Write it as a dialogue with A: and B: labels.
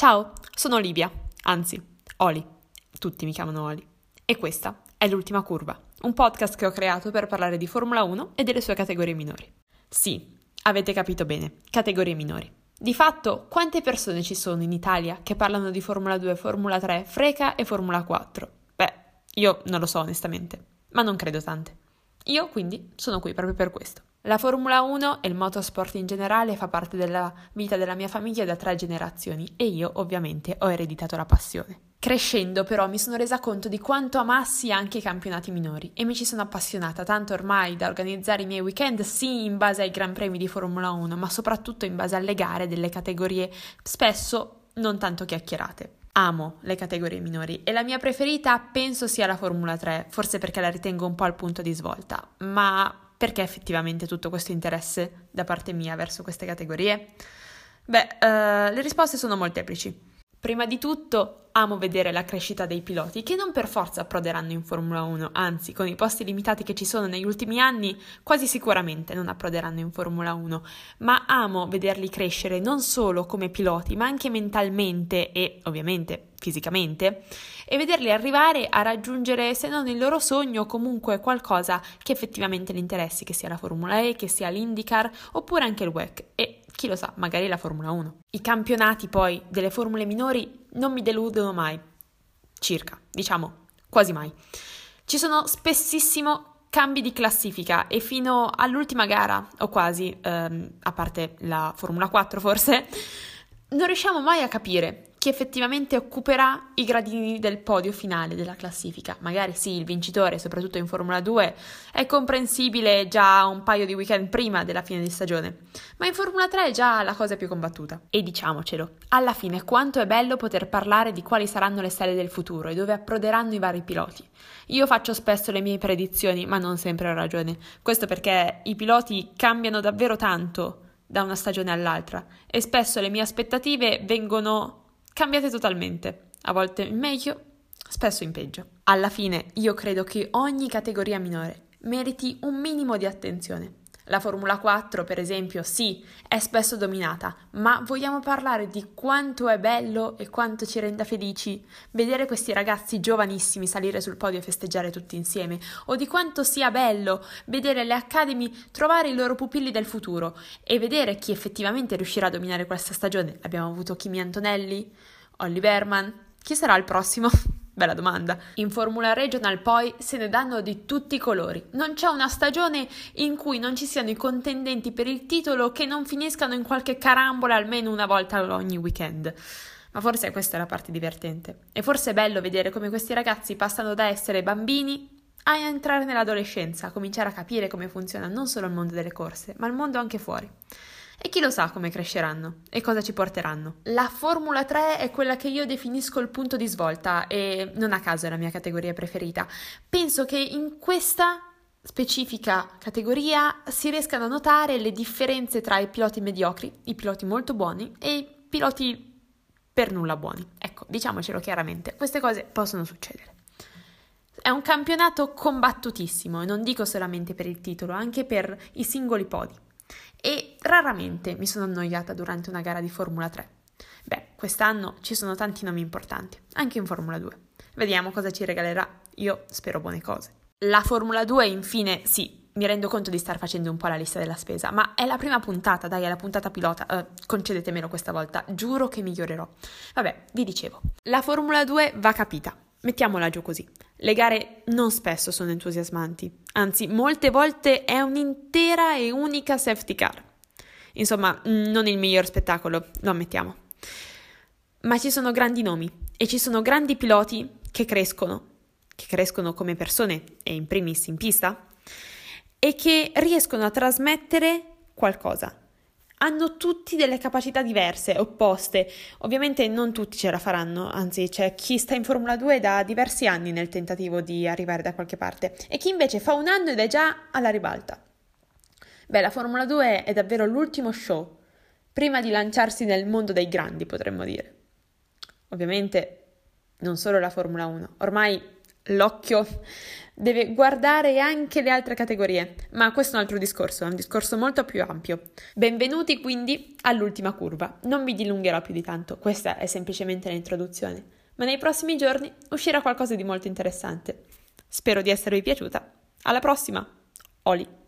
A: Ciao, sono Olivia, anzi, Oli, tutti mi chiamano Oli. E questa è l'ultima curva, un podcast che ho creato per parlare di Formula 1 e delle sue categorie minori. Sì, avete capito bene, categorie minori. Di fatto, quante persone ci sono in Italia che parlano di Formula 2, Formula 3, Freca e Formula 4? Beh, io non lo so onestamente, ma non credo tante. Io quindi sono qui proprio per questo. La Formula 1 e il motorsport in generale fa parte della vita della mia famiglia da tre generazioni e io ovviamente ho ereditato la passione. Crescendo però mi sono resa conto di quanto amassi anche i campionati minori e mi ci sono appassionata tanto ormai da organizzare i miei weekend sì in base ai Gran Premi di Formula 1 ma soprattutto in base alle gare delle categorie spesso non tanto chiacchierate. Amo le categorie minori e la mia preferita penso sia la Formula 3, forse perché la ritengo un po' al punto di svolta, ma perché effettivamente tutto questo interesse da parte mia verso queste categorie? Beh, uh, le risposte sono molteplici. Prima di tutto amo vedere la crescita dei piloti che non per forza approderanno in Formula 1, anzi con i posti limitati che ci sono negli ultimi anni quasi sicuramente non approderanno in Formula 1, ma amo vederli crescere non solo come piloti ma anche mentalmente e ovviamente fisicamente e vederli arrivare a raggiungere se non il loro sogno comunque qualcosa che effettivamente li interessi, che sia la Formula E, che sia l'IndyCar oppure anche il WEC e chi lo sa, magari la Formula 1. I campionati poi delle formule minori non mi deludono mai, circa, diciamo, quasi mai. Ci sono spessissimo cambi di classifica e fino all'ultima gara, o quasi, ehm, a parte la Formula 4 forse, non riusciamo mai a capire chi effettivamente occuperà i gradini del podio finale della classifica. Magari sì, il vincitore, soprattutto in Formula 2, è comprensibile già un paio di weekend prima della fine di stagione, ma in Formula 3 è già la cosa più combattuta. E diciamocelo, alla fine quanto è bello poter parlare di quali saranno le stelle del futuro e dove approderanno i vari piloti. Io faccio spesso le mie predizioni, ma non sempre ho ragione. Questo perché i piloti cambiano davvero tanto da una stagione all'altra e spesso le mie aspettative vengono cambiate totalmente, a volte in meglio, spesso in peggio. Alla fine io credo che ogni categoria minore meriti un minimo di attenzione. La Formula 4, per esempio, sì, è spesso dominata, ma vogliamo parlare di quanto è bello e quanto ci renda felici vedere questi ragazzi giovanissimi salire sul podio e festeggiare tutti insieme, o di quanto sia bello vedere le Academy trovare i loro pupilli del futuro e vedere chi effettivamente riuscirà a dominare questa stagione. Abbiamo avuto Kimi Antonelli, Olli Berman, chi sarà il prossimo? Bella domanda. In Formula Regional poi se ne danno di tutti i colori. Non c'è una stagione in cui non ci siano i contendenti per il titolo che non finiscano in qualche carambola almeno una volta ogni weekend. Ma forse questa è la parte divertente. E forse è bello vedere come questi ragazzi passano da essere bambini a entrare nell'adolescenza, a cominciare a capire come funziona non solo il mondo delle corse, ma il mondo anche fuori. E chi lo sa come cresceranno e cosa ci porteranno. La Formula 3 è quella che io definisco il punto di svolta e non a caso è la mia categoria preferita. Penso che in questa specifica categoria si riescano a notare le differenze tra i piloti mediocri, i piloti molto buoni e i piloti per nulla buoni. Ecco, diciamocelo chiaramente, queste cose possono succedere. È un campionato combattutissimo e non dico solamente per il titolo, anche per i singoli podi e raramente mi sono annoiata durante una gara di Formula 3. Beh, quest'anno ci sono tanti nomi importanti, anche in Formula 2. Vediamo cosa ci regalerà. Io spero buone cose. La Formula 2, infine, sì, mi rendo conto di star facendo un po' la lista della spesa, ma è la prima puntata, dai, è la puntata pilota. Uh, concedetemelo questa volta, giuro che migliorerò. Vabbè, vi dicevo, la Formula 2 va capita. Mettiamola giù così. Le gare non spesso sono entusiasmanti, anzi molte volte è un'intera e unica safety car. Insomma, non il miglior spettacolo, lo ammettiamo. Ma ci sono grandi nomi e ci sono grandi piloti che crescono, che crescono come persone e in primis in pista, e che riescono a trasmettere qualcosa, hanno tutti delle capacità diverse, opposte. Ovviamente non tutti ce la faranno, anzi c'è chi sta in Formula 2 da diversi anni nel tentativo di arrivare da qualche parte e chi invece fa un anno ed è già alla ribalta. Beh, la Formula 2 è davvero l'ultimo show, prima di lanciarsi nel mondo dei grandi, potremmo dire. Ovviamente non solo la Formula 1, ormai l'occhio deve guardare anche le altre categorie, ma questo è un altro discorso, è un discorso molto più ampio. Benvenuti quindi all'ultima curva. Non mi dilungherò più di tanto, questa è semplicemente l'introduzione, ma nei prossimi giorni uscirà qualcosa di molto interessante. Spero di esservi piaciuta. Alla prossima! Oli!